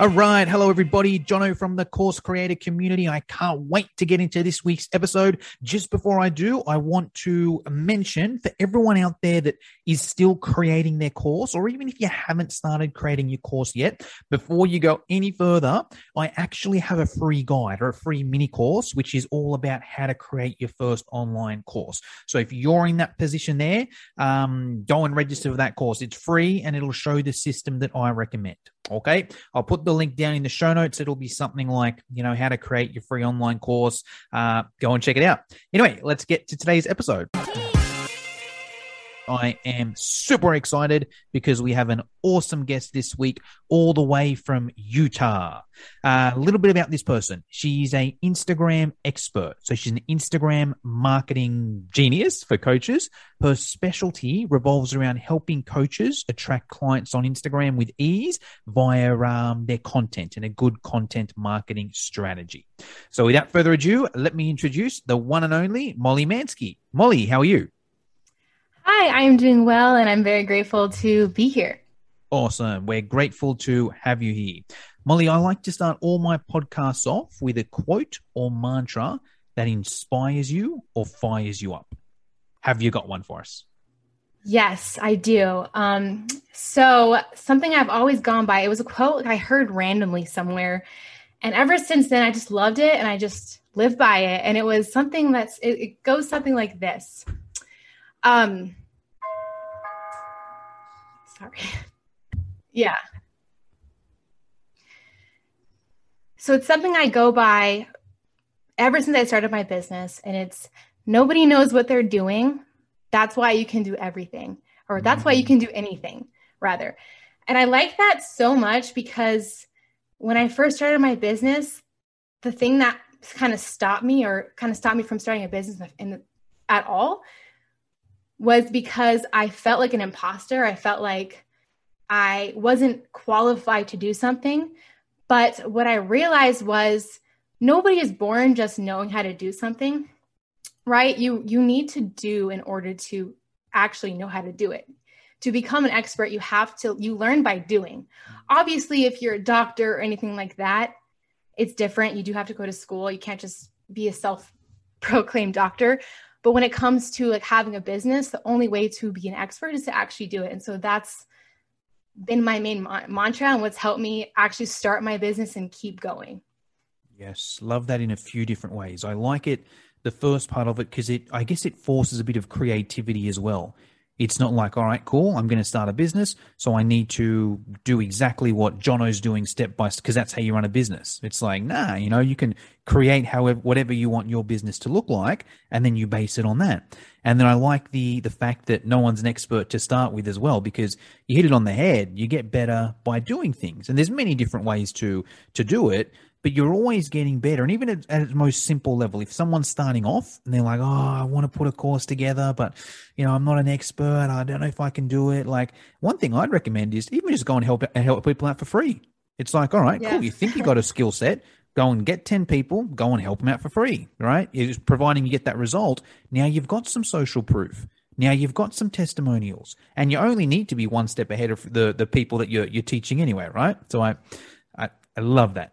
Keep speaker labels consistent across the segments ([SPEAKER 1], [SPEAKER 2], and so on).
[SPEAKER 1] All right. Hello, everybody. Jono from the Course Creator community. I can't wait to get into this week's episode. Just before I do, I want to mention for everyone out there that is still creating their course, or even if you haven't started creating your course yet, before you go any further, I actually have a free guide or a free mini course, which is all about how to create your first online course. So if you're in that position there, um, go and register for that course. It's free and it'll show the system that I recommend. Okay. I'll put the link down in the show notes. It'll be something like, you know, how to create your free online course. Uh, go and check it out. Anyway, let's get to today's episode. I am super excited because we have an awesome guest this week, all the way from Utah. Uh, a little bit about this person. She's a Instagram expert. So she's an Instagram marketing genius for coaches. Her specialty revolves around helping coaches attract clients on Instagram with ease via um, their content and a good content marketing strategy. So without further ado, let me introduce the one and only Molly Mansky. Molly, how are you?
[SPEAKER 2] Hi, I'm doing well and I'm very grateful to be here.
[SPEAKER 1] Awesome. We're grateful to have you here. Molly, I like to start all my podcasts off with a quote or mantra that inspires you or fires you up. Have you got one for us?
[SPEAKER 2] Yes, I do. Um, so, something I've always gone by, it was a quote I heard randomly somewhere. And ever since then, I just loved it and I just live by it. And it was something that's, it, it goes something like this um, sorry. yeah. So it's something I go by ever since I started my business, and it's nobody knows what they're doing. That's why you can do everything, or that's why you can do anything, rather. And I like that so much because when I first started my business, the thing that kind of stopped me or kind of stopped me from starting a business in the, at all was because I felt like an imposter. I felt like I wasn't qualified to do something. But what I realized was nobody is born just knowing how to do something, right? You you need to do in order to actually know how to do it. To become an expert, you have to you learn by doing. Obviously, if you're a doctor or anything like that, it's different. You do have to go to school. You can't just be a self-proclaimed doctor. But when it comes to like having a business, the only way to be an expert is to actually do it. And so that's been my main ma- mantra and what's helped me actually start my business and keep going.
[SPEAKER 1] Yes, love that in a few different ways. I like it the first part of it because it I guess it forces a bit of creativity as well. It's not like, all right, cool, I'm going to start a business, so I need to do exactly what Jono's doing step by step because that's how you run a business. It's like, nah, you know, you can create however whatever you want your business to look like, and then you base it on that. And then I like the the fact that no one's an expert to start with as well because you hit it on the head. You get better by doing things, and there's many different ways to to do it but you're always getting better. And even at, at its most simple level, if someone's starting off and they're like, "Oh, I want to put a course together, but you know, I'm not an expert. I don't know if I can do it." Like one thing I'd recommend is even just go and help help people out for free. It's like, all right, yeah. cool. You think you got a skill set? Go and get ten people. Go and help them out for free, right? It's providing you get that result. Now you've got some social proof. Now you've got some testimonials, and you only need to be one step ahead of the the people that you're you're teaching anyway, right? So I I, I love that.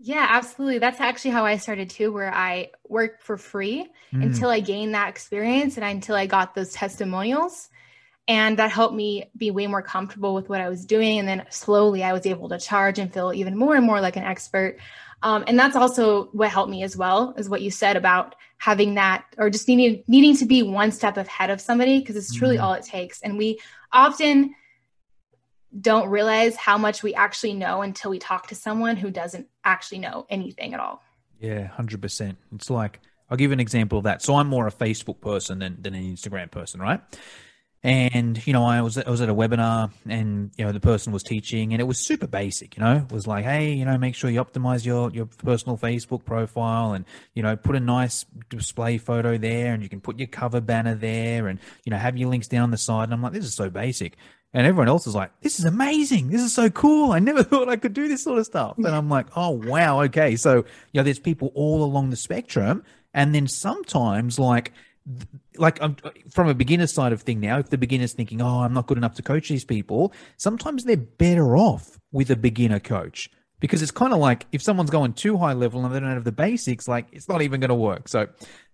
[SPEAKER 2] Yeah, absolutely. That's actually how I started too, where I worked for free mm. until I gained that experience and until I got those testimonials. And that helped me be way more comfortable with what I was doing. And then slowly I was able to charge and feel even more and more like an expert. Um, and that's also what helped me as well, is what you said about having that or just needing needing to be one step ahead of somebody because it's truly mm. all it takes. And we often don't realize how much we actually know until we talk to someone who doesn't actually know anything at all.
[SPEAKER 1] Yeah, 100%. It's like, I'll give an example of that. So I'm more a Facebook person than, than an Instagram person, right? and you know I was I was at a webinar and you know the person was teaching and it was super basic you know it was like hey you know make sure you optimize your your personal Facebook profile and you know put a nice display photo there and you can put your cover banner there and you know have your links down the side and I'm like this is so basic and everyone else is like this is amazing. This is so cool. I never thought I could do this sort of stuff. And I'm like oh wow. Okay. So you know there's people all along the spectrum. And then sometimes like like I'm, from a beginner side of thing now, if the beginner's thinking, "Oh, I'm not good enough to coach these people," sometimes they're better off with a beginner coach. Because it's kind of like if someone's going too high level and they don't have the basics, like it's not even going to work. So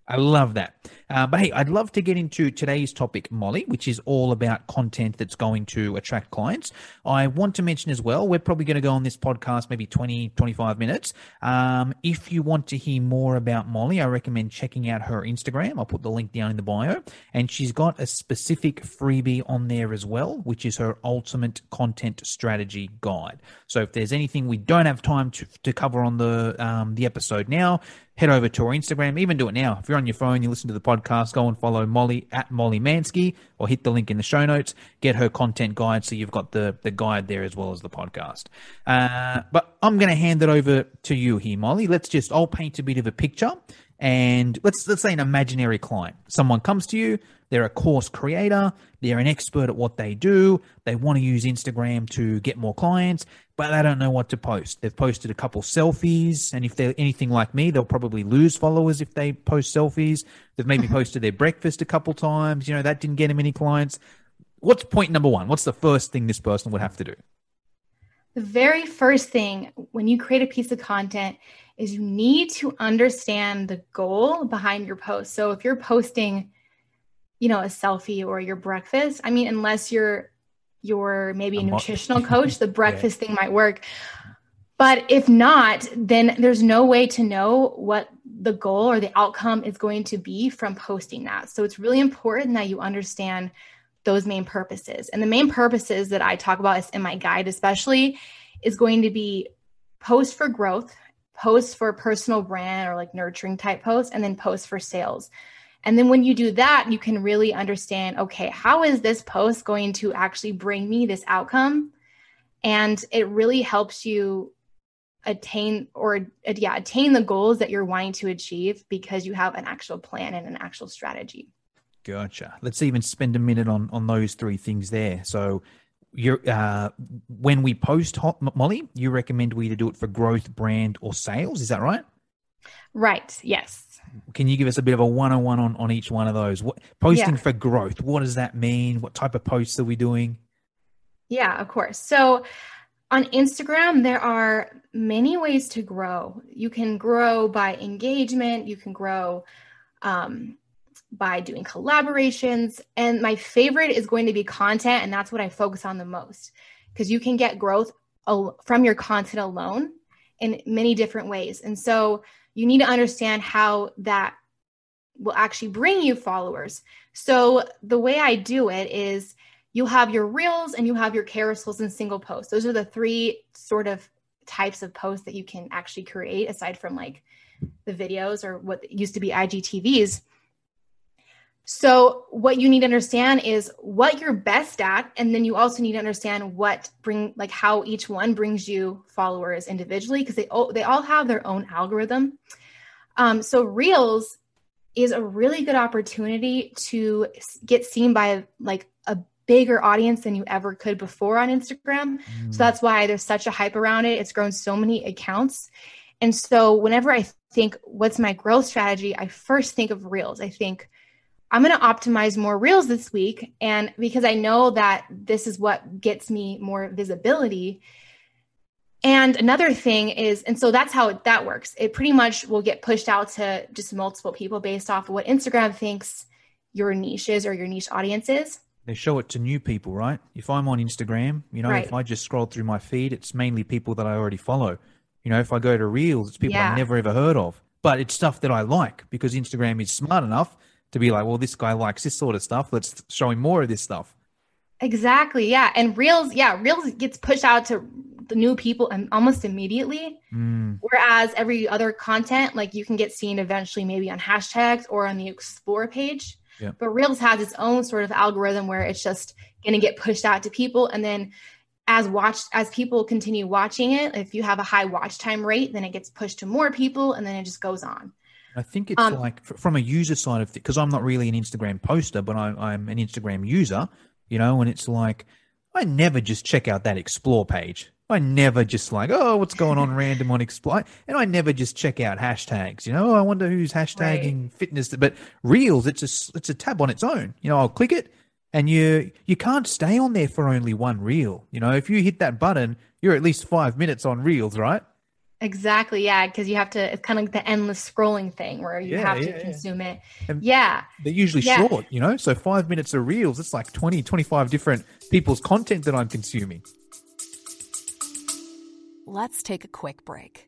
[SPEAKER 1] I love that. Uh, but hey, I'd love to get into today's topic, Molly, which is all about content that's going to attract clients. I want to mention as well, we're probably going to go on this podcast maybe 20, 25 minutes. Um, if you want to hear more about Molly, I recommend checking out her Instagram. I'll put the link down in the bio. And she's got a specific freebie on there as well, which is her ultimate content strategy guide. So if there's anything we don't have time to, to cover on the, um, the episode now, head over to our Instagram. Even do it now. If you're on your phone, you listen to the podcast, go and follow Molly at Molly Mansky or hit the link in the show notes. Get her content guide so you've got the, the guide there as well as the podcast. Uh, but I'm going to hand it over to you here, Molly. Let's just, I'll paint a bit of a picture and let's let's say an imaginary client. Someone comes to you they're a course creator they're an expert at what they do they want to use instagram to get more clients but they don't know what to post. They've posted a couple selfies and if they're anything like me they'll probably lose followers if they post selfies. They've maybe posted their breakfast a couple times you know that didn't get them any clients. What's point number one? What's the first thing this person would have to do?
[SPEAKER 2] The very first thing when you create a piece of content is you need to understand the goal behind your post. So if you're posting, you know, a selfie or your breakfast, I mean, unless you're you're maybe a, nutritional coach, the breakfast yeah. thing might work. But if not, then there's no way to know what the goal or the outcome is going to be from posting that. So it's really important that you understand those main purposes. And the main purposes that I talk about is in my guide, especially, is going to be post for growth, post for personal brand or like nurturing type posts, and then post for sales. And then when you do that, you can really understand okay, how is this post going to actually bring me this outcome? And it really helps you attain or yeah, attain the goals that you're wanting to achieve because you have an actual plan and an actual strategy.
[SPEAKER 1] Gotcha. Let's even spend a minute on on those three things there. So you're uh, when we post hot molly you recommend we either do it for growth brand or sales is that right?
[SPEAKER 2] Right yes.
[SPEAKER 1] Can you give us a bit of a one-on-one on, on each one of those? What posting yeah. for growth what does that mean? What type of posts are we doing?
[SPEAKER 2] Yeah of course. So on instagram there are many ways to grow. You can grow by engagement you can grow um, by doing collaborations. And my favorite is going to be content. And that's what I focus on the most because you can get growth from your content alone in many different ways. And so you need to understand how that will actually bring you followers. So the way I do it is you'll have your reels and you have your carousels and single posts. Those are the three sort of types of posts that you can actually create aside from like the videos or what used to be IGTVs. So what you need to understand is what you're best at and then you also need to understand what bring like how each one brings you followers individually because they all they all have their own algorithm. Um, so reels is a really good opportunity to get seen by like a bigger audience than you ever could before on Instagram. Mm. So that's why there's such a hype around it. It's grown so many accounts. And so whenever I think what's my growth strategy, I first think of reels. I think I'm going to optimize more reels this week. And because I know that this is what gets me more visibility. And another thing is, and so that's how that works. It pretty much will get pushed out to just multiple people based off of what Instagram thinks your niche is or your niche audience is.
[SPEAKER 1] They show it to new people, right? If I'm on Instagram, you know, right. if I just scroll through my feed, it's mainly people that I already follow. You know, if I go to Reels, it's people yeah. I've never ever heard of. But it's stuff that I like because Instagram is smart enough to be like, well, this guy likes this sort of stuff. Let's show him more of this stuff.
[SPEAKER 2] Exactly. Yeah. And Reels, yeah, Reels gets pushed out to the new people and almost immediately. Mm. Whereas every other content, like you can get seen eventually maybe on hashtags or on the explore page.
[SPEAKER 1] Yeah.
[SPEAKER 2] But Reels has its own sort of algorithm where it's just going to get pushed out to people. And then as watched, as people continue watching it, if you have a high watch time rate, then it gets pushed to more people and then it just goes on.
[SPEAKER 1] I think it's
[SPEAKER 2] Um,
[SPEAKER 1] like from a user side of it, because I'm not really an Instagram poster, but I, I'm an Instagram user, you know, and it's like I never just check out that explore page. I never just like, oh, what's going on random on explore, and I never just check out hashtags. You know, I wonder who's hashtagging fitness. But Reels, it's a, it's a tab on its own. You know, I'll click it, and you you can't stay on there for only one reel. You know, if you hit that button, you're at least five minutes on Reels, right?
[SPEAKER 2] Exactly. Yeah. Because you have to, it's kind of like the endless scrolling thing where you
[SPEAKER 1] Yeah,
[SPEAKER 2] have
[SPEAKER 1] yeah,
[SPEAKER 2] to
[SPEAKER 1] yeah.
[SPEAKER 2] consume it.
[SPEAKER 1] And-
[SPEAKER 2] yeah.
[SPEAKER 1] They're usually
[SPEAKER 2] Yeah.
[SPEAKER 1] short, you know? So five minutes of reels, it's like 20, 25 different people's content that I'm consuming.
[SPEAKER 3] Let's take a quick break.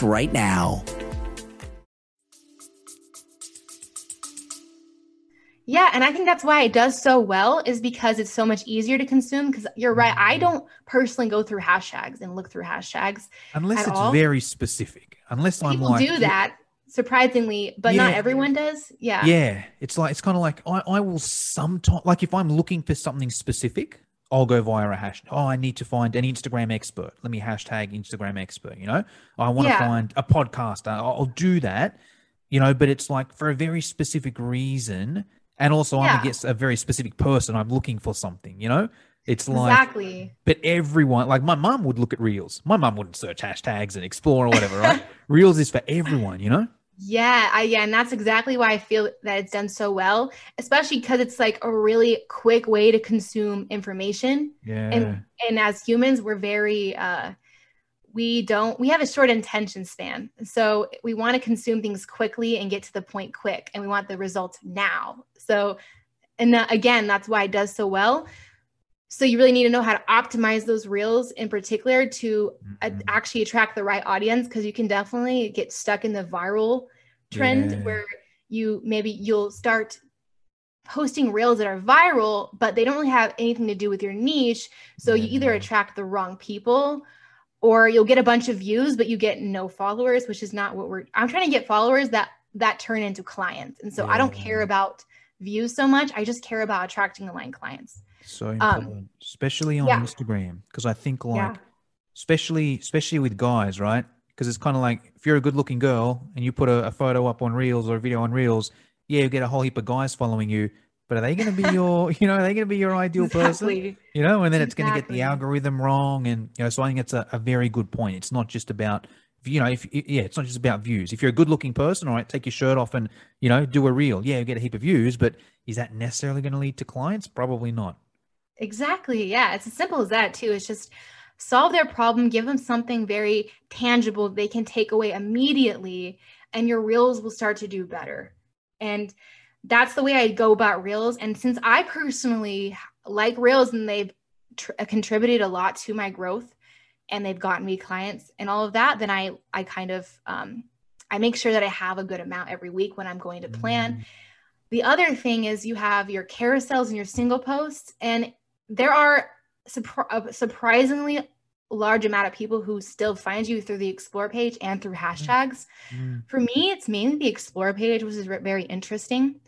[SPEAKER 4] right now.
[SPEAKER 2] Yeah, and I think that's why it does so well is because it's so much easier to consume. Because you're right, I mm-hmm. don't personally go through hashtags and look through hashtags.
[SPEAKER 1] Unless
[SPEAKER 2] At
[SPEAKER 1] it's
[SPEAKER 2] all?
[SPEAKER 1] very specific. Unless I'm
[SPEAKER 2] People
[SPEAKER 1] like.
[SPEAKER 2] do that surprisingly, but not everyone does. Yeah.
[SPEAKER 1] Yeah. It's like, it's kind of like, I, I will sometimes, like if I'm looking for something specific, I'll go via a hashtag. Oh, I need to find an Instagram expert. Let me hashtag Instagram expert, you know? I want to
[SPEAKER 2] Yeah.
[SPEAKER 1] find a podcaster. I'll, do that, you know, but it's like for a very specific reason. And also, I'm, I
[SPEAKER 2] Yeah.
[SPEAKER 1] a very specific person. I'm looking for something, you know? It's like,
[SPEAKER 2] Exactly.
[SPEAKER 1] but everyone, like my mum would look at Reels. My mum wouldn't search hashtags and explore or whatever, right? Reels is for everyone, you know?
[SPEAKER 2] Yeah, I, yeah, and that's exactly why I feel that it's done so well, especially because it's like a really quick way to consume information.
[SPEAKER 1] Yeah.
[SPEAKER 2] And and as humans, we're very uh we don't we have a short attention span. So we want to consume things quickly and get to the point quick and we want the results now. So and that, again, that's why it does so well. So you really need to know how to optimize those reels in particular to
[SPEAKER 1] Mhm.
[SPEAKER 2] actually attract the right audience because you can definitely get stuck in the viral trend
[SPEAKER 1] Yeah.
[SPEAKER 2] where you maybe you'll start posting reels that are viral but they don't really have anything to do with your niche. So you either attract the wrong people or you'll get a bunch of views but you get no followers which is not what we're i'm trying to get followers that that turn into clients. And so i don't care about views so much. I just care about attracting aligned clients
[SPEAKER 1] So important, especially on
[SPEAKER 2] Um, yeah.
[SPEAKER 1] Instagram, because I think like,
[SPEAKER 2] Yeah.
[SPEAKER 1] especially especially with guys, right? Because it's kind of like if you're a good-looking girl and you put a, a photo up on Reels or a video on Reels, yeah, you get a whole heap of guys following you. But are they going to be your, you know, are they going to be your ideal person? You know, and then it's going to get the algorithm wrong, and you know, so I think it's a, a very good point. It's not just about, you know, if yeah, it's not just about views. If you're a good-looking person, all right, take your shirt off and you know, do a reel. Yeah, you get a heap of views, but is that necessarily going to lead to clients? Probably not.
[SPEAKER 2] Exactly. Yeah. It's as simple as that, too. It's just solve their problem, give them something very tangible they can take away immediately, and your reels will start to do better. And that's the way I go about reels. And since I personally like reels and they've tr- contributed a lot to my growth and they've gotten me clients and all of that, then I, I kind of, um, I make sure that I have a good amount every week when I'm going to plan.
[SPEAKER 1] Mm.
[SPEAKER 2] The other thing is you have your carousels and your single posts, and there are surpri- a surprisingly large amount of people who still find you through the explore page and through hashtags.
[SPEAKER 1] Mm.
[SPEAKER 2] For me, it's mainly the explore page, which is very interesting.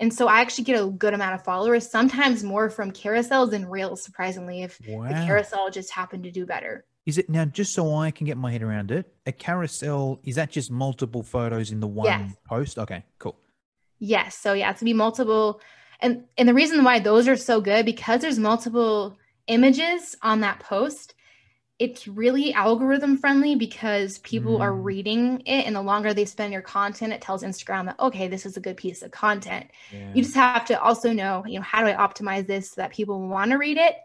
[SPEAKER 2] And so I actually get a good amount of followers, sometimes more from carousels than reels, surprisingly, if the carousel just happened to do better.
[SPEAKER 1] Is it now just so I can get my head around it? A carousel is that just multiple photos in the one
[SPEAKER 2] Yes.
[SPEAKER 1] post? Okay, cool.
[SPEAKER 2] Yes. So yeah, it's gonna be multiple. And and the reason why those are so good because there's multiple images on that post. It's really algorithm friendly because people are
[SPEAKER 1] Mm.
[SPEAKER 2] reading it, and the longer they spend your content, it tells Instagram that okay, this is a good piece of content.
[SPEAKER 1] Yeah.
[SPEAKER 2] You just have to also know, you know, how do I optimize this so that people want to read it?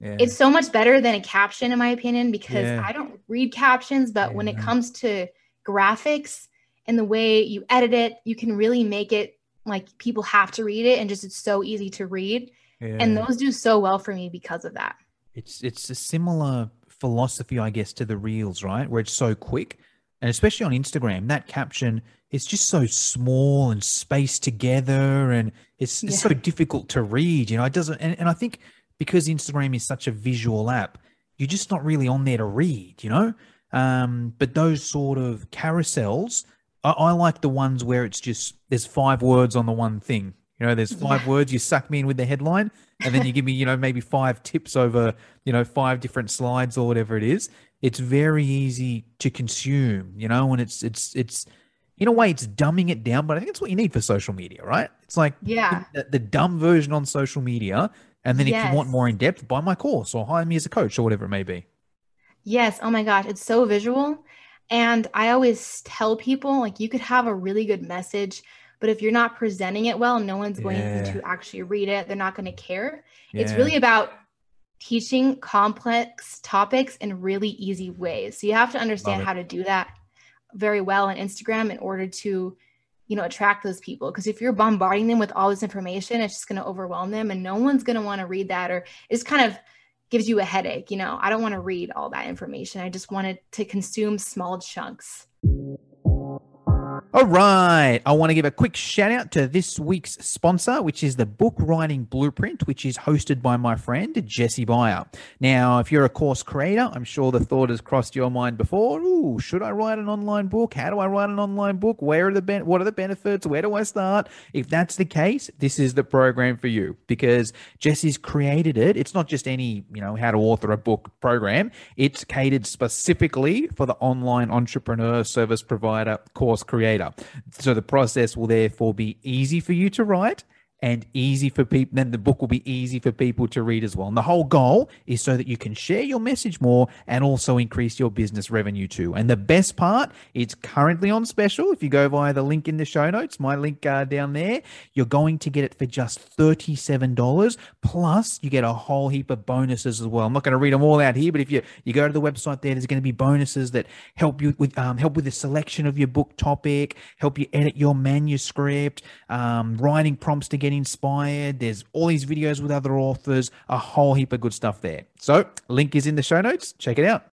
[SPEAKER 1] yeah.
[SPEAKER 2] It's so much better than a caption, in my opinion, because
[SPEAKER 1] Yeah.
[SPEAKER 2] I don't read captions, but when it comes to graphics and the way you edit it, you can really make it like people have to read it and just it's so easy to read.
[SPEAKER 1] Yeah.
[SPEAKER 2] And those do so well for me because of that.
[SPEAKER 1] It's it's a similar philosophy, I guess, to the reels, right? Where it's so quick, and especially on Instagram, that caption is just so small and spaced together, and it's, it's so difficult to read. You know, it doesn't. And, and I think because Instagram is such a visual app, you're just not really on there to read. You know, um, but those sort of carousels, I, I like the ones where it's just there's five words on the one thing. You know, there's five words. You suck me in with the headline, and then you give me, you know, maybe five tips over, you know, five different slides or whatever it is. It's very easy to consume, you know, and it's it's it's in a way it's dumbing it down, but I think it's what you need for social media, right? It's like
[SPEAKER 2] Yeah.
[SPEAKER 1] the, the dumb version on social media, and then if you want more in depth, buy my course or hire me as a coach or whatever it may be.
[SPEAKER 2] Yes. Oh my gosh. It's so visual. And I always tell people like you could have a really good message, but if you're not presenting it well, no one's going
[SPEAKER 1] Yeah.
[SPEAKER 2] to actually read it. They're not going to care. It's really about teaching complex topics in really easy ways. So you have to understand how to do that very well on Instagram in order to, you know, attract those people. Because if you're bombarding them with all this information, it's just going to overwhelm them and no one's going to want to read that or it's kind of gives you a headache. You know, I don't want to read all that information. I just wanted to consume small chunks.
[SPEAKER 1] All right. I want to give a quick shout out to this week's sponsor, which is the Book Writing Blueprint, which is hosted by my friend Jesse Byer. Now, if you're a course creator, I'm sure the thought has crossed your mind before. Ooh, should I write an online book? How do I write an online book? Where are the ben- what are the benefits? Where do I start? If that's the case, this is the program for you because Jesse's created it. It's not just any, you know, how to author a book program. It's catered specifically for the online entrepreneur, service provider, course creator. So the process will therefore be easy for you to write and easy for people. Then the book will be easy for people to read as well. And the whole goal is so that you can share your message more and also increase your business revenue too. And the best part, it's currently on special. If you go via the link in the show notes, my link uh, down there, you're going to get it for just $37. Plus, you get a whole heap of bonuses as well. I'm not going to read them all out here, but if you, you go to the website there, there's going to be bonuses that help you with um, help with the selection of your book topic, help you edit your manuscript, um, writing prompts to get inspired. There's all these videos with other authors, a whole heap of good stuff there. So, link is in the show notes. Check it out.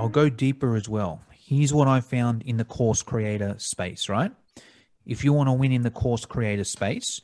[SPEAKER 1] I'll go deeper as well. Here's what I found in the course creator space, right? If you want to win in the course creator space,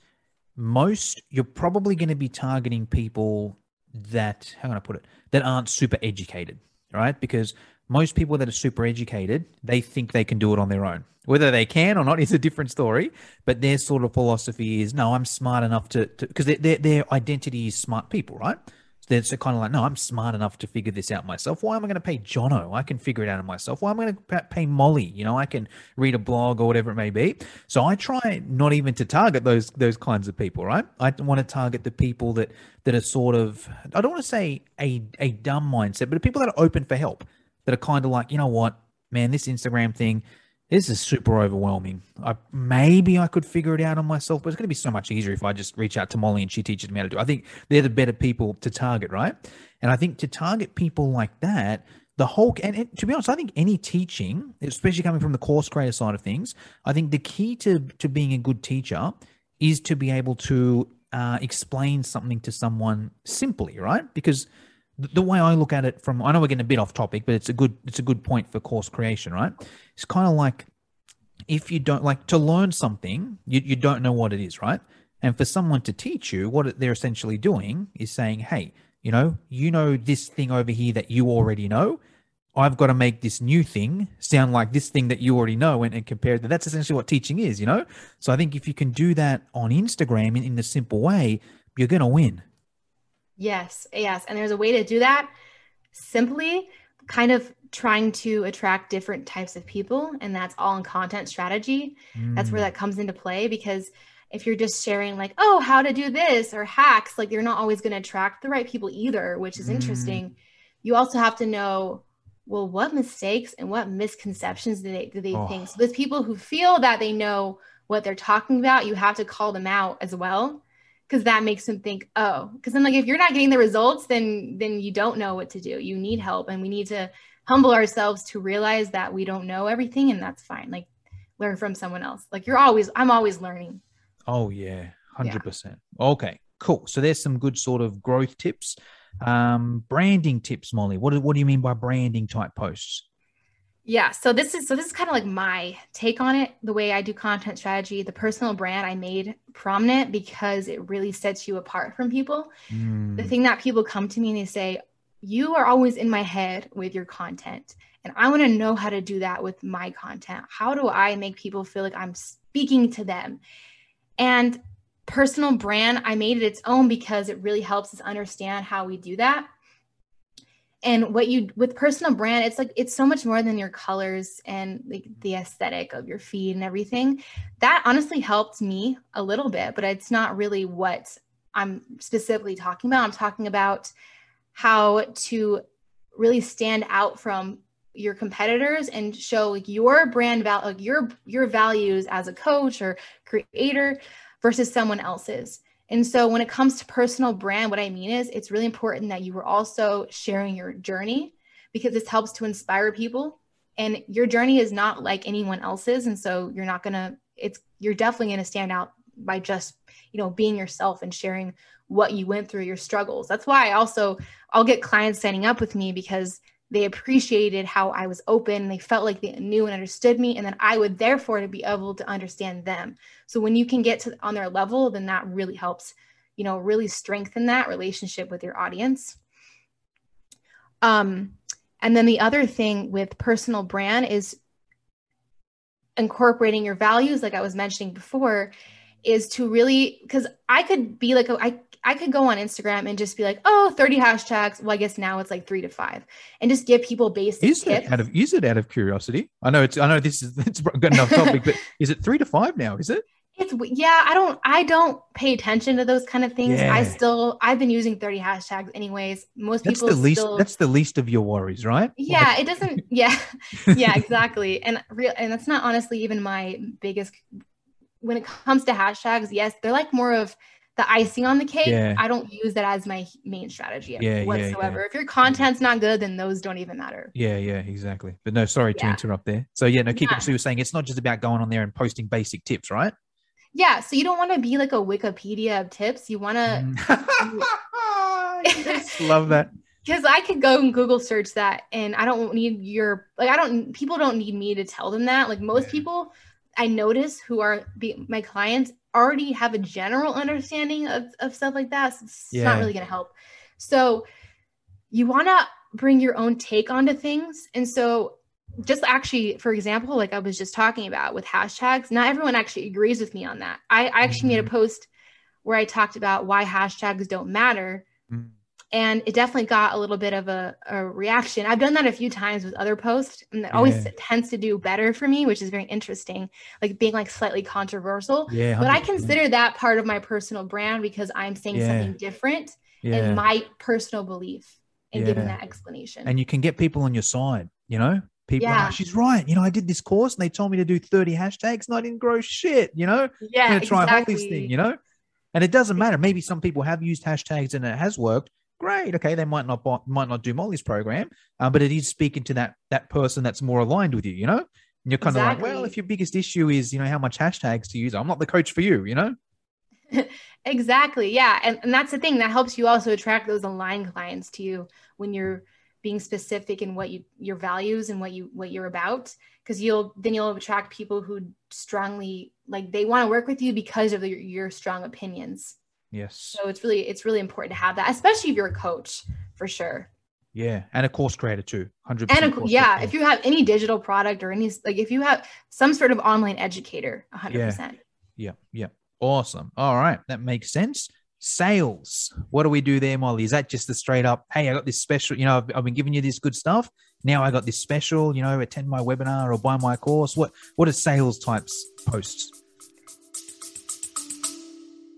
[SPEAKER 1] most you're probably going to be targeting people that how can I put it that aren't super educated, right? Because most people that are super educated, they think they can do it on their own. Whether they can or not is a different story. But their sort of philosophy is, no, I'm smart enough to because their, their identity is smart people, right? So they're so kind of like, no, I'm smart enough to figure this out myself. Why am I going to pay Jono? I can figure it out myself. Why am I going to pay Molly? You know, I can read a blog or whatever it may be. So I try not even to target those those kinds of people, right? I want to target the people that that are sort of I don't want to say a a dumb mindset, but people that are open for help, that are kind of like, you know what, man, this Instagram thing. This is super overwhelming. I maybe I could figure it out on myself, but it's going to be so much easier if I just reach out to Molly and she teaches me how to do. it. I think they're the better people to target, right? And I think to target people like that, the whole and, to be honest, I think any teaching, especially coming from the course creator side of things, I think the key to to being a good teacher is to be able to uh, explain something to someone simply, right? Because the way I look at it from I know we're getting a bit off topic, but it's a good it's a good point for course creation, right? It's kind of like if you don't like to learn something, you, you don't know what it is, right? And for someone to teach you, what they're essentially doing is saying, hey, you know, you know this thing over here that you already know. I've got to make this new thing sound like this thing that you already know and, and compare that. That's essentially what teaching is, you know? So I think if you can do that on Instagram in, in a simple way, you're going to win.
[SPEAKER 2] Yes, yes. And there's a way to do that simply kind of trying to attract different types of people. And that's all in content strategy. That's where
[SPEAKER 1] Mm,
[SPEAKER 2] that comes into play because if you're just sharing, like, oh, how to do this or hacks, like you're not always going to attract the right people either, which is
[SPEAKER 1] Mm.
[SPEAKER 2] interesting. You also have to know, well, what mistakes and what misconceptions do they do they
[SPEAKER 1] Oh.
[SPEAKER 2] think? So there's people who feel that they know what they're talking about. You have to call them out as well because that makes them think oh because i'm like if you're not getting the results then then you don't know what to do you need help and we need to humble ourselves to realize that we don't know everything and that's fine like learn from someone else. Like you're always, I'm always learning.
[SPEAKER 1] Oh yeah, hundred percent. Okay, cool. So there's some good sort of growth tips. Um, branding tips, Molly. What do, what do you mean by branding type posts?
[SPEAKER 2] Yeah, so this is so this is kind of like my take on it, the way I do content strategy, the personal brand I made prominent because it really sets you apart from people.
[SPEAKER 1] Mm.
[SPEAKER 2] The thing that people come to me and they say, "You are always in my head with your content." And I want to know how to do that with my content. How do I make people feel like I'm speaking to them? And personal brand, I made it its own because it really helps us understand how we do that and what you with personal brand it's like it's so much more than your colors and like the aesthetic of your feed and everything. That honestly helped me a little bit but it's not really what i'm specifically talking about. I'm talking about how to really stand out from your competitors and show like your brand value like your your values as a coach or creator versus someone else's and so when it comes to personal brand, what I mean is it's really important that you are also sharing your journey because this helps to inspire people. And your journey is not like anyone else's. And so you're not gonna, it's you're definitely gonna stand out by just, you know, being yourself and sharing what you went through, your struggles. That's why I also I'll get clients signing up with me because they appreciated how I was open. They felt like they knew and understood me, and then I would therefore to be able to understand them. So when you can get to on their level, then that really helps, you know, really strengthen that relationship with your audience. Um, and then the other thing with personal brand is incorporating your values, like I was mentioning before, is to really because I could be like I I could go on Instagram and just be like, oh, 30 hashtags. Well, I guess now it's like three to five, and just give people basic
[SPEAKER 1] is
[SPEAKER 2] tips.
[SPEAKER 1] It out of is it out of curiosity? I know it's I know this is it's good enough topic, but is it three to five now? Is it?
[SPEAKER 2] It's yeah, I don't I don't pay attention to those kind of things.
[SPEAKER 1] Yeah.
[SPEAKER 2] I still I've been using 30 hashtags anyways. Most
[SPEAKER 1] That's
[SPEAKER 2] people
[SPEAKER 1] the least.
[SPEAKER 2] still
[SPEAKER 1] That's the least of your worries, right?
[SPEAKER 2] yeah, it doesn't yeah. yeah, exactly. And real and that's not honestly even my biggest when it comes to hashtags, yes, they're like more of the icing on the cake.
[SPEAKER 1] Yeah.
[SPEAKER 2] I don't use that as my main strategy
[SPEAKER 1] Yeah,
[SPEAKER 2] whatsoever.
[SPEAKER 1] yeah.
[SPEAKER 2] If your content's not good, then those don't even matter.
[SPEAKER 1] Yeah, yeah, exactly. But no, sorry to interrupt there. So yeah, no, keep
[SPEAKER 2] Yeah.
[SPEAKER 1] it. So you're saying it's not just about going on there and posting basic tips, right?
[SPEAKER 2] Yeah, so you don't want to be like a Wikipedia of tips. You want to
[SPEAKER 1] Mm. yes, love that.
[SPEAKER 2] because I could go and Google search that, and I don't need your like. I don't. People don't need me to tell them that. Like most people, I notice who are be, my clients already have a general understanding of of stuff like that. So it's
[SPEAKER 1] Yeah.
[SPEAKER 2] not really going to help. So you want to bring your own take onto things, and so just actually, for example, like I was just talking about with hashtags, not everyone actually agrees with me on that. I, I actually made a post where I talked about why hashtags don't matter
[SPEAKER 1] Mm.
[SPEAKER 2] And it definitely got a little bit of a, a reaction. I've done that a few times with other posts, and that always
[SPEAKER 1] Yeah.
[SPEAKER 2] tends to do better for me, which is very interesting, like being like slightly controversial.
[SPEAKER 1] Yeah,
[SPEAKER 2] But I consider that part of my personal brand because I'm saying
[SPEAKER 1] Yeah.
[SPEAKER 2] something different
[SPEAKER 1] yeah.
[SPEAKER 2] and my personal belief and giving that explanation.
[SPEAKER 1] and you can get people on your side. You know, people.
[SPEAKER 2] Yeah.
[SPEAKER 1] "Ah, she's right. You know, I did this course and they told me to do 30 hashtags, and I didn't grow shit. You know,
[SPEAKER 2] yeah,
[SPEAKER 1] I'm gonna try
[SPEAKER 2] exactly.
[SPEAKER 1] all this thing. You know, and it doesn't matter. Maybe some people have used hashtags and it has worked. Great. Okay, they might not might not do Molly's program, um, but it is speaking to that that person that's more aligned with you. You know, and you're kind of like, well, if your biggest issue is you know how much hashtags to use, I'm not the coach for you. You know.
[SPEAKER 2] Exactly. Yeah. And, and that's the thing that helps you also attract those aligned clients to you when you're being specific in what you your values and what you what you're about because you'll then you'll attract people who strongly like they want to work with you because of your, your strong opinions
[SPEAKER 1] Yes.
[SPEAKER 2] so it's really it's really important to have that especially if you're a coach for sure
[SPEAKER 1] Yeah, and a course creator too. Hundred
[SPEAKER 2] and
[SPEAKER 1] percent.
[SPEAKER 2] a, yeah if you have any digital product or any like if you have some sort of online educator 100%
[SPEAKER 1] Yeah, yeah. Awesome. All right. That makes sense. Sales. What do we do there, Molly? Is that just the straight up, hey, I got this special, you know, I've, I've been giving you this good stuff. Now I got this special, you know, attend my webinar or buy my course. What what are sales types posts?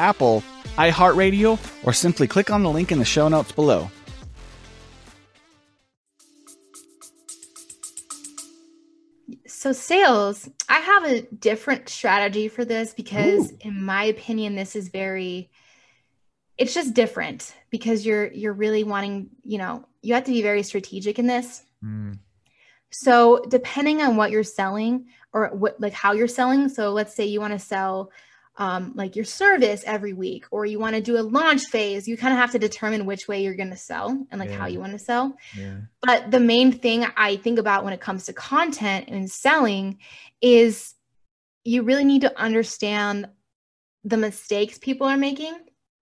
[SPEAKER 5] Apple, iHeartRadio, or simply click on the link in the show notes below.
[SPEAKER 2] So, sales, I have a different strategy for this because, Ooh. in my opinion, this is very, it's just different because you're you're really wanting, you know, you have to be very strategic in this. Mm. So, depending on what you're selling or what like how you're selling, so let's say you want to sell um, like your service every week, or you want to do a launch phase, you kind of have to determine which way you're going to sell and like yeah. how you want to sell. Yeah. But the main thing I think about when it comes to content and selling is you really need to understand the mistakes people are making.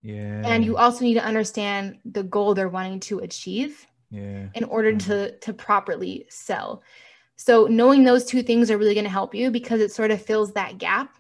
[SPEAKER 1] Yeah.
[SPEAKER 2] And you also need to understand the goal they're wanting to achieve.
[SPEAKER 1] Yeah.
[SPEAKER 2] In order mm-hmm. to to properly sell. So knowing those two things are really going to help you because it sort of fills that gap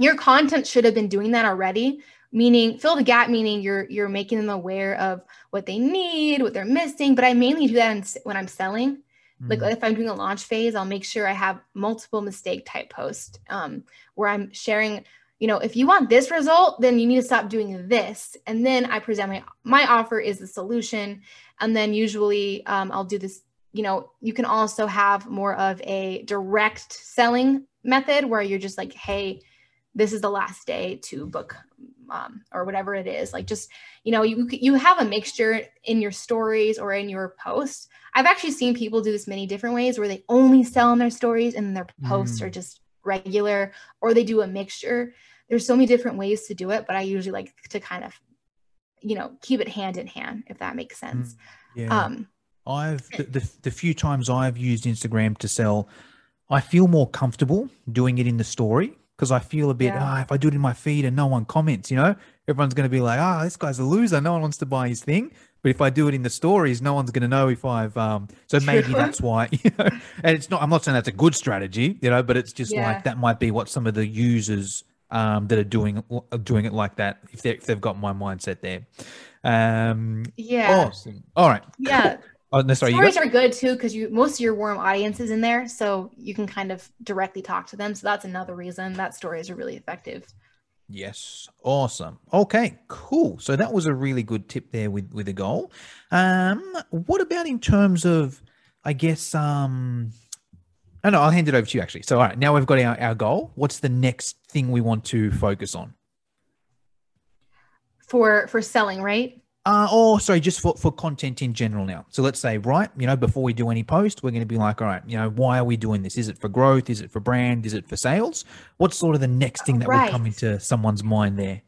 [SPEAKER 2] your content should have been doing that already meaning fill the gap meaning you're you're making them aware of what they need what they're missing but i mainly do that in, when i'm selling. Mm-hmm. like if i'm doing a launch phase i'll make sure i have multiple mistake type posts um, where i'm sharing you know if you want this result then you need to stop doing this. And then i present my my offer is the solution. And then usually um, i'll do this you know you can also have more of a direct selling method where you're just like hey this is the last day to book um, or whatever it is like just you know you you have a mixture in your stories or in your posts i've actually seen people do this many different ways where they only sell in their stories and their posts mm. are just regular or they do a mixture there's so many different ways to do it but i usually like to kind of you know keep it hand in hand if that makes sense mm.
[SPEAKER 1] yeah. um i've the, the, the few times i've used instagram to sell i feel more comfortable doing it in the story because I feel a bit, yeah. ah, if I do it in my feed and no one comments, you know, everyone's going to be like, ah, this guy's a loser. No one wants to buy his thing. But if I do it in the stories, no one's going to know if I've. Um, so maybe that's why. You know, and it's not. I'm not saying that's a good strategy, you know, but it's just yeah. like that might be what some of the users um, that are doing doing it like that if they if they've got my mindset there. Um,
[SPEAKER 2] yeah.
[SPEAKER 1] Awesome. All right.
[SPEAKER 2] Yeah.
[SPEAKER 1] Cool. Oh, no, sorry,
[SPEAKER 2] Stories are good too because you most of your warm audience is in there, so you can kind of directly talk to them. So that's another reason that stories are really effective.
[SPEAKER 1] Yes, awesome. Okay, cool. So that was a really good tip there with with a goal. Um, what about in terms of, I guess, um, oh no, I'll hand it over to you actually. So all right, now we've got our our goal. What's the next thing we want to focus on?
[SPEAKER 2] For for selling, right?
[SPEAKER 1] Uh, or sorry, just for, for content in general now. So let's say, right, you know, before we do any post, we're going to be like, all right, you know, why are we doing this? Is it for growth? Is it for brand? Is it for sales? What's sort of the next thing that right. would come into someone's mind there?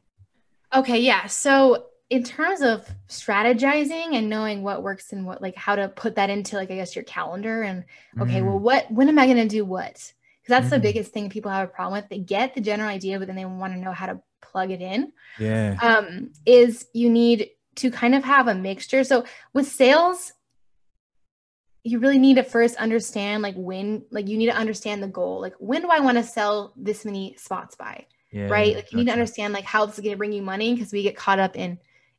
[SPEAKER 2] Okay, yeah. So in terms of strategizing and knowing what works and what like how to put that into like I guess your calendar and okay, mm. well what when am I going to do what? Because that's mm. the biggest thing people have a problem with. They get the general idea, but then they want to know how to plug it in.
[SPEAKER 1] Yeah.
[SPEAKER 2] Um, is you need to kind of have a mixture. So with sales, you really need to first understand like when like you need to understand the goal. Like when do I want to sell this many spots by? Yeah, right? Like you need to understand like how this is going to bring you money because we get caught up in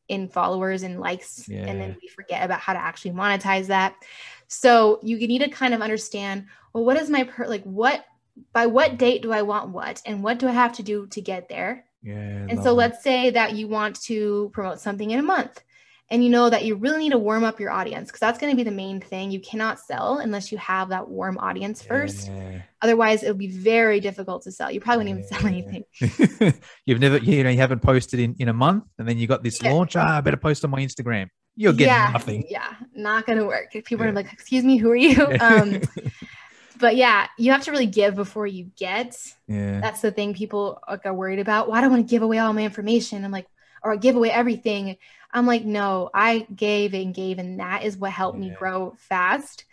[SPEAKER 2] in followers and likes yeah. and then we forget about how to actually monetize that. So you need to kind of understand, well, what is my per like what by what date do I want what and what do I have to do to get there?
[SPEAKER 1] Yeah.
[SPEAKER 2] And so let's say that you want to promote something in a month and you know that you really need to warm up your audience because that's going to be the main thing. You cannot sell unless you have that warm audience first. Yeah. Otherwise, it'll be very difficult to sell. You probably won't even sell anything.
[SPEAKER 1] You've never, you know, you haven't posted in, in a month and then you got this yeah. launch. Ah, I better post on my Instagram. You're getting
[SPEAKER 2] yeah,
[SPEAKER 1] nothing.
[SPEAKER 2] Yeah, not going to work. People are like, excuse me, who are you? Um, but yeah, you have to really give before you get.
[SPEAKER 1] Yeah.
[SPEAKER 2] That's the thing people are worried about. Why do I want to give away all my information? I'm like, or give away everything. I'm like, no, I gave and gave, and that is what helped yeah. me grow fast.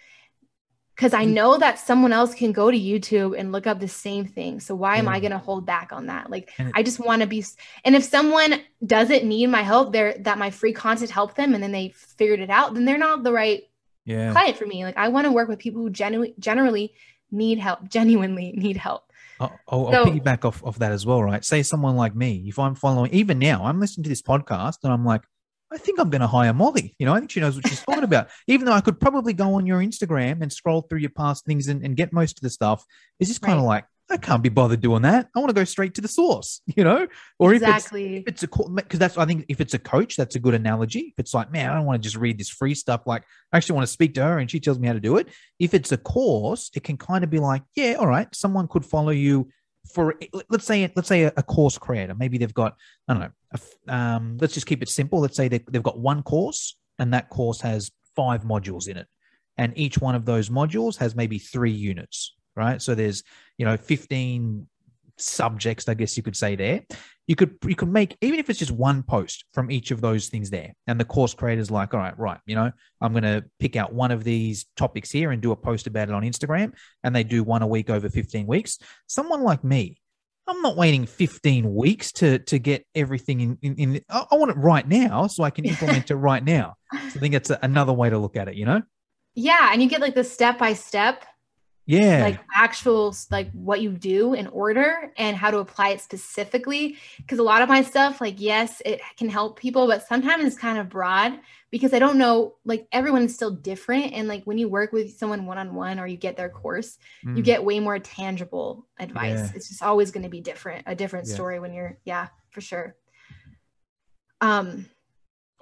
[SPEAKER 2] Because I mm. know that someone else can go to YouTube and look up the same thing. So why yeah. am I going to hold back on that? Like, I just want to be. And if someone doesn't need my help, there that my free content helped them, and then they figured it out, then they're not the right
[SPEAKER 1] yeah.
[SPEAKER 2] client for me. Like I want to work with people who genu- generally need help, genuinely need help.
[SPEAKER 1] I'll, I'll, so, I'll piggyback off of that as well, right? Say someone like me, if I'm following, even now, I'm listening to this podcast and I'm like, I think I'm going to hire Molly. You know, I think she knows what she's talking about. Even though I could probably go on your Instagram and scroll through your past things and, and get most of the stuff, it's just kind of
[SPEAKER 2] Right.
[SPEAKER 1] like, I can't be bothered doing that. I want to go straight to the source, you know? Or if it's
[SPEAKER 2] exactly.
[SPEAKER 1] if it's a because that's I think if it's a coach, that's a good analogy. If it's like, man, I don't want to just read this free stuff. Like, I actually want to speak to her and she tells me how to do it. If it's a course, it can kind of be like, yeah, all right, someone could follow you for let's say let's say a, course creator. Maybe they've got I don't know. a um, let's just keep it simple. Let's say they, they've got one course and that course has five modules in it, and each one of those modules has maybe three units, right? So there's you know 15 subjects i guess you could say there. You could you could make even if it's just one post from each of those things there. And the course creator's like all right right you know i'm going to pick out one of these topics here and do a post about it on instagram. And they do one a week over 15 weeks. Someone like me i'm not waiting 15 weeks to to get everything in in, in I, I want it right now so i can implement it right now. So i think that's a, another way to look at it you know?
[SPEAKER 2] Yeah, and you get like the step by step,
[SPEAKER 1] yeah
[SPEAKER 2] like actual like what you do in order and how to apply it specifically. Because a lot of my stuff, like yes, it can help people, but sometimes it's kind of broad because I don't know. Like everyone is still different, and like when you work with someone one on one or you get their course, you
[SPEAKER 1] Mm.
[SPEAKER 2] get way more tangible advice.
[SPEAKER 1] Yeah.
[SPEAKER 2] It's just always going to be different, a different
[SPEAKER 1] Yeah.
[SPEAKER 2] story when you're yeah, for sure. Um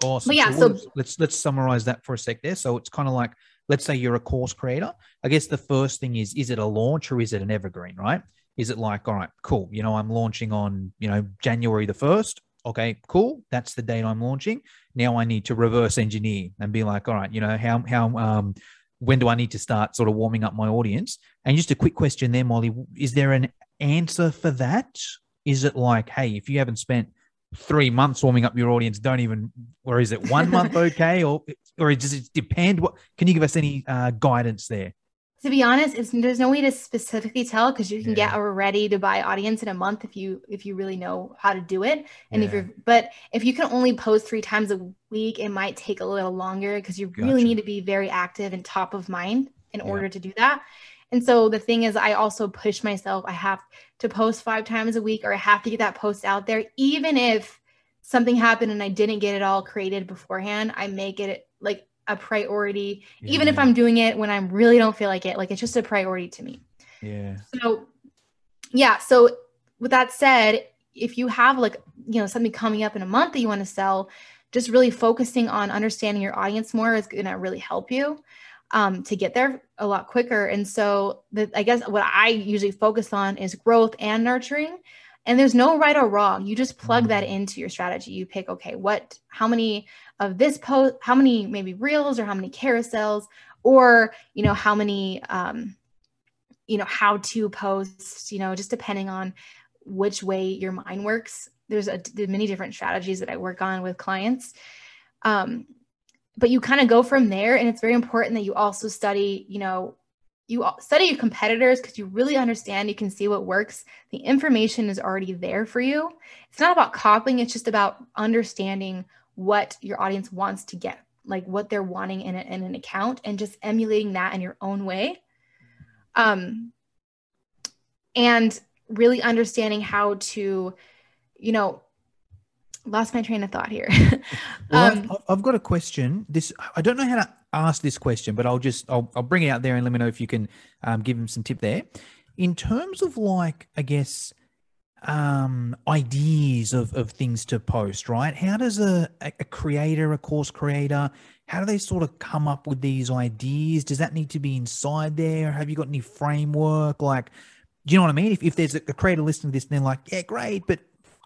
[SPEAKER 1] Awesome.
[SPEAKER 2] But yeah,
[SPEAKER 1] so,
[SPEAKER 2] so-
[SPEAKER 1] let's let's summarize that for a sec there. So it's kind of like let's say you're a course creator. I guess the first thing is is it a launch or is it an evergreen, right? Is it like all right, cool, you know, I'm launching on, you know, January the 1st. Okay, cool. That's the date I'm launching. Now I need to reverse engineer and be like, all right, you know, how how um when do I need to start sort of warming up my audience? And just a quick question there, Molly, is there an answer for that? Is it like, hey, if you haven't spent three months warming up your audience. Don't even or is it one month okay? Or or does it depend? What can you give us any uh, guidance there?
[SPEAKER 2] To be honest it's, there's no way to specifically tell because you can
[SPEAKER 1] Yeah.
[SPEAKER 2] get a ready to buy audience in a month if you if you really know how to do it. And if you're but if you can only post three times a week it might take a little longer because you really need to be very active and top of mind in
[SPEAKER 1] Yeah.
[SPEAKER 2] order to do that and so the thing is i also push myself i have to post five times a week or i have to get that post out there even if something happened and i didn't get it all created beforehand i make it like a priority even if
[SPEAKER 1] mm-hmm.
[SPEAKER 2] I'm doing it when I really don't feel like it. Like it's just a priority to me.
[SPEAKER 1] yeah
[SPEAKER 2] So, yeah. So, with that said, if you have like, you know, something coming up in a month that you want to sell, just really focusing on understanding your audience more is going to really help you um, to get there a lot quicker. And so, the, I guess what I usually focus on is growth and nurturing. And there's no right or wrong. You just plug that into your strategy. You pick, okay, what, how many of this post, how many maybe reels or how many carousels, or, you know, how many, um, you know, how to posts, you know, just depending on which way your mind works. There's a many different strategies that I work on with clients. Um, but you kind of go from there, and it's very important that you also study, you know, you study your competitors because you really understand, you can see what works. The information is already there for you. It's not about copying, it's just about understanding what your audience wants to get, like what they're wanting in, a, in an account, and just emulating that in your own way. Um, and really understanding how to, you know, lost my train of thought here.
[SPEAKER 1] well,
[SPEAKER 2] um,
[SPEAKER 1] I've, I've got a question. This i don't know how to ask this question but i'll just i'll, I'll bring it out there and let me know if you can um, give him some tip there. In terms of like i guess um ideas of of things to post right? How does a a creator a course creator how do they sort of come up with these ideas? Does that need to be inside there? Have you got any framework? Like do you know what i mean? If, if there's a, a creator listening to this and they're like yeah great but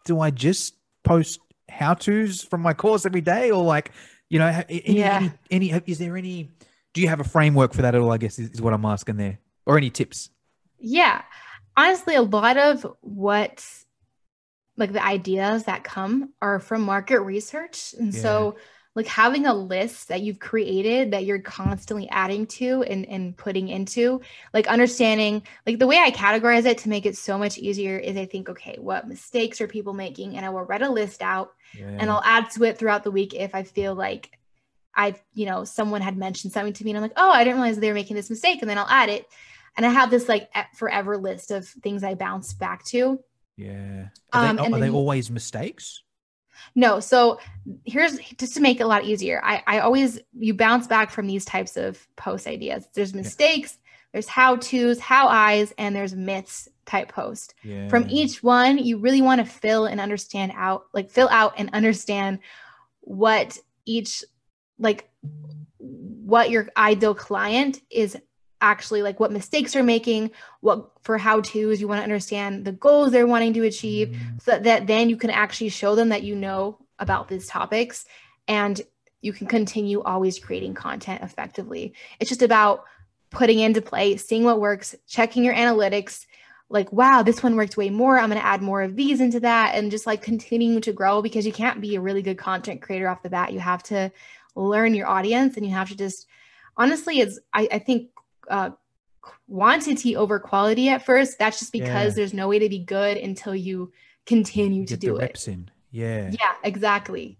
[SPEAKER 1] do i just post how to's from my course every day or like you know any,
[SPEAKER 2] Yeah.
[SPEAKER 1] any, any is there any do you have a framework for that at all i guess is, is what i'm asking there or any tips
[SPEAKER 2] Yeah. Honestly, a lot of what like the ideas that come are from market research. And so like having a list that you've created that you're constantly adding to and, and putting into, like understanding like the way I categorize it to make it so much easier is I think, okay, what mistakes are people making? And I will write a list out
[SPEAKER 1] yeah.
[SPEAKER 2] and I'll add to it throughout the week if I feel like I've, you know, someone had mentioned something to me and I'm like, oh, I didn't realize they were making this mistake. And then I'll add it. And I have this like forever list of things I bounce back to.
[SPEAKER 1] yeah are,
[SPEAKER 2] Um,
[SPEAKER 1] they,
[SPEAKER 2] and
[SPEAKER 1] are
[SPEAKER 2] then
[SPEAKER 1] they always mistakes
[SPEAKER 2] No. So here's just to make it a lot easier. I, I always you bounce back from these types of post ideas. There's mistakes, there's how to's, how I's, and there's myths type post.
[SPEAKER 1] Yeah.
[SPEAKER 2] From each one, you really want to fill and understand out, like fill out and understand what each like what your ideal client is actually like what mistakes are making what for how to's you want to understand the goals they're wanting to achieve
[SPEAKER 1] Mm.
[SPEAKER 2] so that then you can actually show them that you know about these topics and you can continue always creating content effectively it's just about putting into play seeing what works checking your analytics like wow this one worked way more i'm going to add more of these into that and just like continuing to grow because you can't be a really good content creator off the bat you have to learn your audience and you have to just honestly it's i, I think uh, quantity over quality at first that's just because
[SPEAKER 1] Yeah.
[SPEAKER 2] there's no way to be good until you continue to
[SPEAKER 1] Get the
[SPEAKER 2] do it
[SPEAKER 1] reps in. Yeah.
[SPEAKER 2] yeah exactly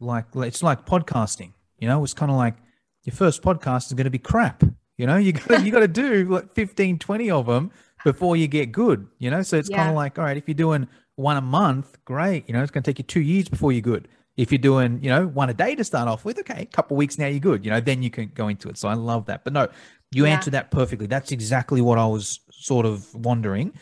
[SPEAKER 1] Like it's like podcasting. You know, it's kind of like your first podcast is going to be crap. You know, you got you got to do like 15, 20 of them before you get good. You know, so it's kind of like all right, if you're doing one a month, great. You know, it's going to take you two years before you're good. If you're doing, you know, one a day to start off with, okay, a couple weeks now you're good. You know, then you can go into it. So I love that. But no, you
[SPEAKER 2] Yeah.
[SPEAKER 1] answered that perfectly. That's exactly what I was sort of wondering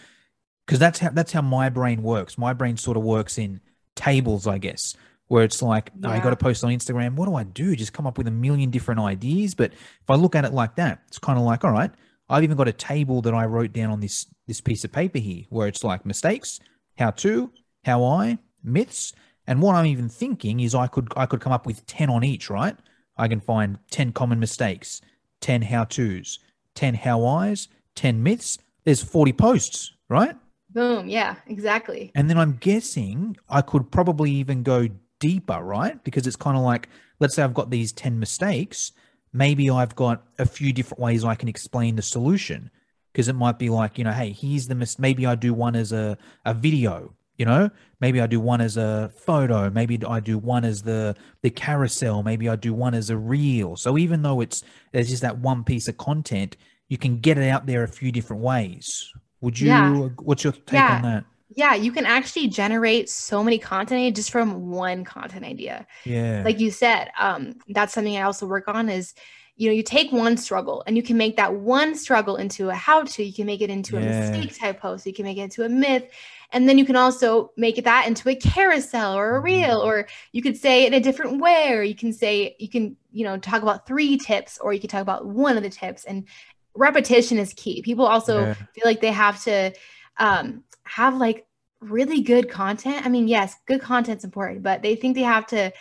[SPEAKER 1] because that's how that's how my brain works. My brain sort of works in tables, I guess, where it's like, oh, I got to post on Instagram. What do I do? Just come up with a million different ideas. But if I look at it like that, it's kind of like, all right, I've even got a table that I wrote down on this this piece of paper here, where it's like mistakes, how to, how I, myths, and what I'm even thinking is I could I could come up with ten on each, right? I can find ten common mistakes, ten how tos, ten how I's, ten myths. There's forty posts, right?
[SPEAKER 2] boom yeah exactly
[SPEAKER 1] And then I'm guessing I could probably even go deeper, right? Because it's kind of like, let's say I've got these 10 mistakes. Maybe I've got a few different ways I can explain the solution. Because it might be like, you know, hey, here's the mis- maybe I do one as a, a video, you know, maybe I do one as a photo, maybe I do one as the the carousel, maybe I do one as a reel. So even though it's there's just that one piece of content, you can get it out there a few different ways. Would you?
[SPEAKER 2] Yeah.
[SPEAKER 1] What's your take
[SPEAKER 2] Yeah.
[SPEAKER 1] on that?
[SPEAKER 2] yeah you can actually generate so many content ideas just from one content idea
[SPEAKER 1] Yeah.
[SPEAKER 2] like you said um that's something i also work on is you know you take one struggle and you can make that one struggle into a how to you can make it into a mistake type post. You can make it into a myth. And then you can also make it that into a carousel or a reel or you could say in a different way or you can say you can you know talk about three tips or you can talk about one of the tips. And repetition is key. People also
[SPEAKER 1] Yeah.
[SPEAKER 2] feel like they have to um have like really good content. I mean yes good content's important but they think they have to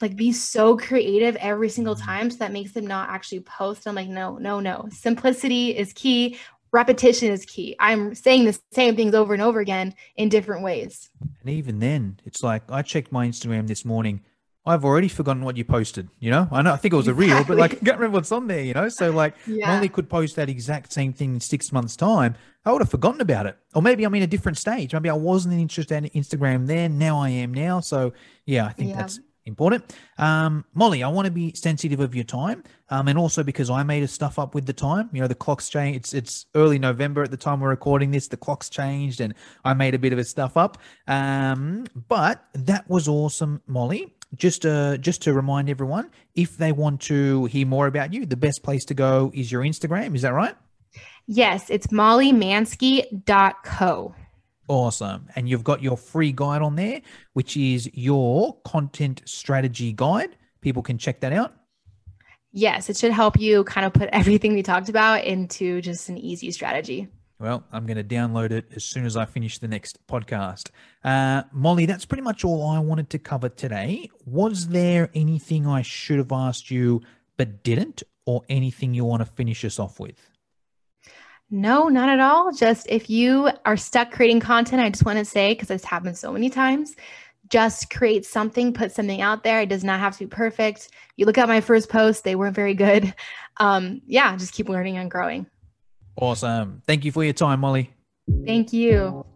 [SPEAKER 2] like be so creative every single
[SPEAKER 1] Mhm.
[SPEAKER 2] time so that makes them not actually post i'm like no no no simplicity is key repetition is key i'm saying the same things over and over again in different ways
[SPEAKER 1] And even then, it's like I checked my Instagram this morning. I've already forgotten what you posted. You know, I know I think it was a reel, but like I can't remember what's on there. You know, so like
[SPEAKER 2] Yeah.
[SPEAKER 1] Molly could post that exact same thing in six months' time. I would have forgotten about it, or maybe I'm in a different stage. Maybe I wasn't interested in Instagram then. Now I am now. So yeah, I think
[SPEAKER 2] Yeah.
[SPEAKER 1] that's important. Um, Molly, I want to be sensitive of your time, um, and also because I made a stuff up with the time. You know, the clock's change. It's it's early November at the time we're recording this. The clock's changed, and I made a bit of a stuff up. Um, but that was awesome, Molly. Just uh, just to remind everyone, if they want to hear more about you, the best place to go is your Instagram. Is that right?
[SPEAKER 2] yes it's mollymansky.co
[SPEAKER 1] Awesome. And you've got your free guide on there, which is your content strategy guide. People can check that out.
[SPEAKER 2] yes it should help you kind of put everything we talked about into just an easy strategy
[SPEAKER 1] Well, I'm going to download it as soon as I finish the next podcast. Uh, Molly, that's pretty much all I wanted to cover today. Was there anything I should have asked you but didn't, or anything you want to finish us off with?
[SPEAKER 2] No, not at all. Just if you are stuck creating content, I just want to say, because it's happened so many times, just create something, put something out there. It does not have to be perfect. You look at my first post, they weren't very good. Um, yeah, just keep learning and growing.
[SPEAKER 1] Awesome. Thank you for your time, Molly.
[SPEAKER 2] Thank you.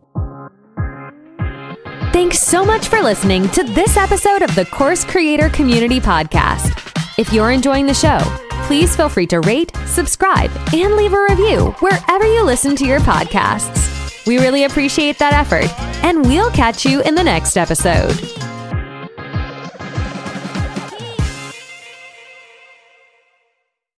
[SPEAKER 6] Thanks so much for listening to this episode of the Course Creator Community Podcast. If you're enjoying the show, please feel free to rate, subscribe, and leave a review wherever you listen to your podcasts. We really appreciate that effort, and we'll catch you in the next episode.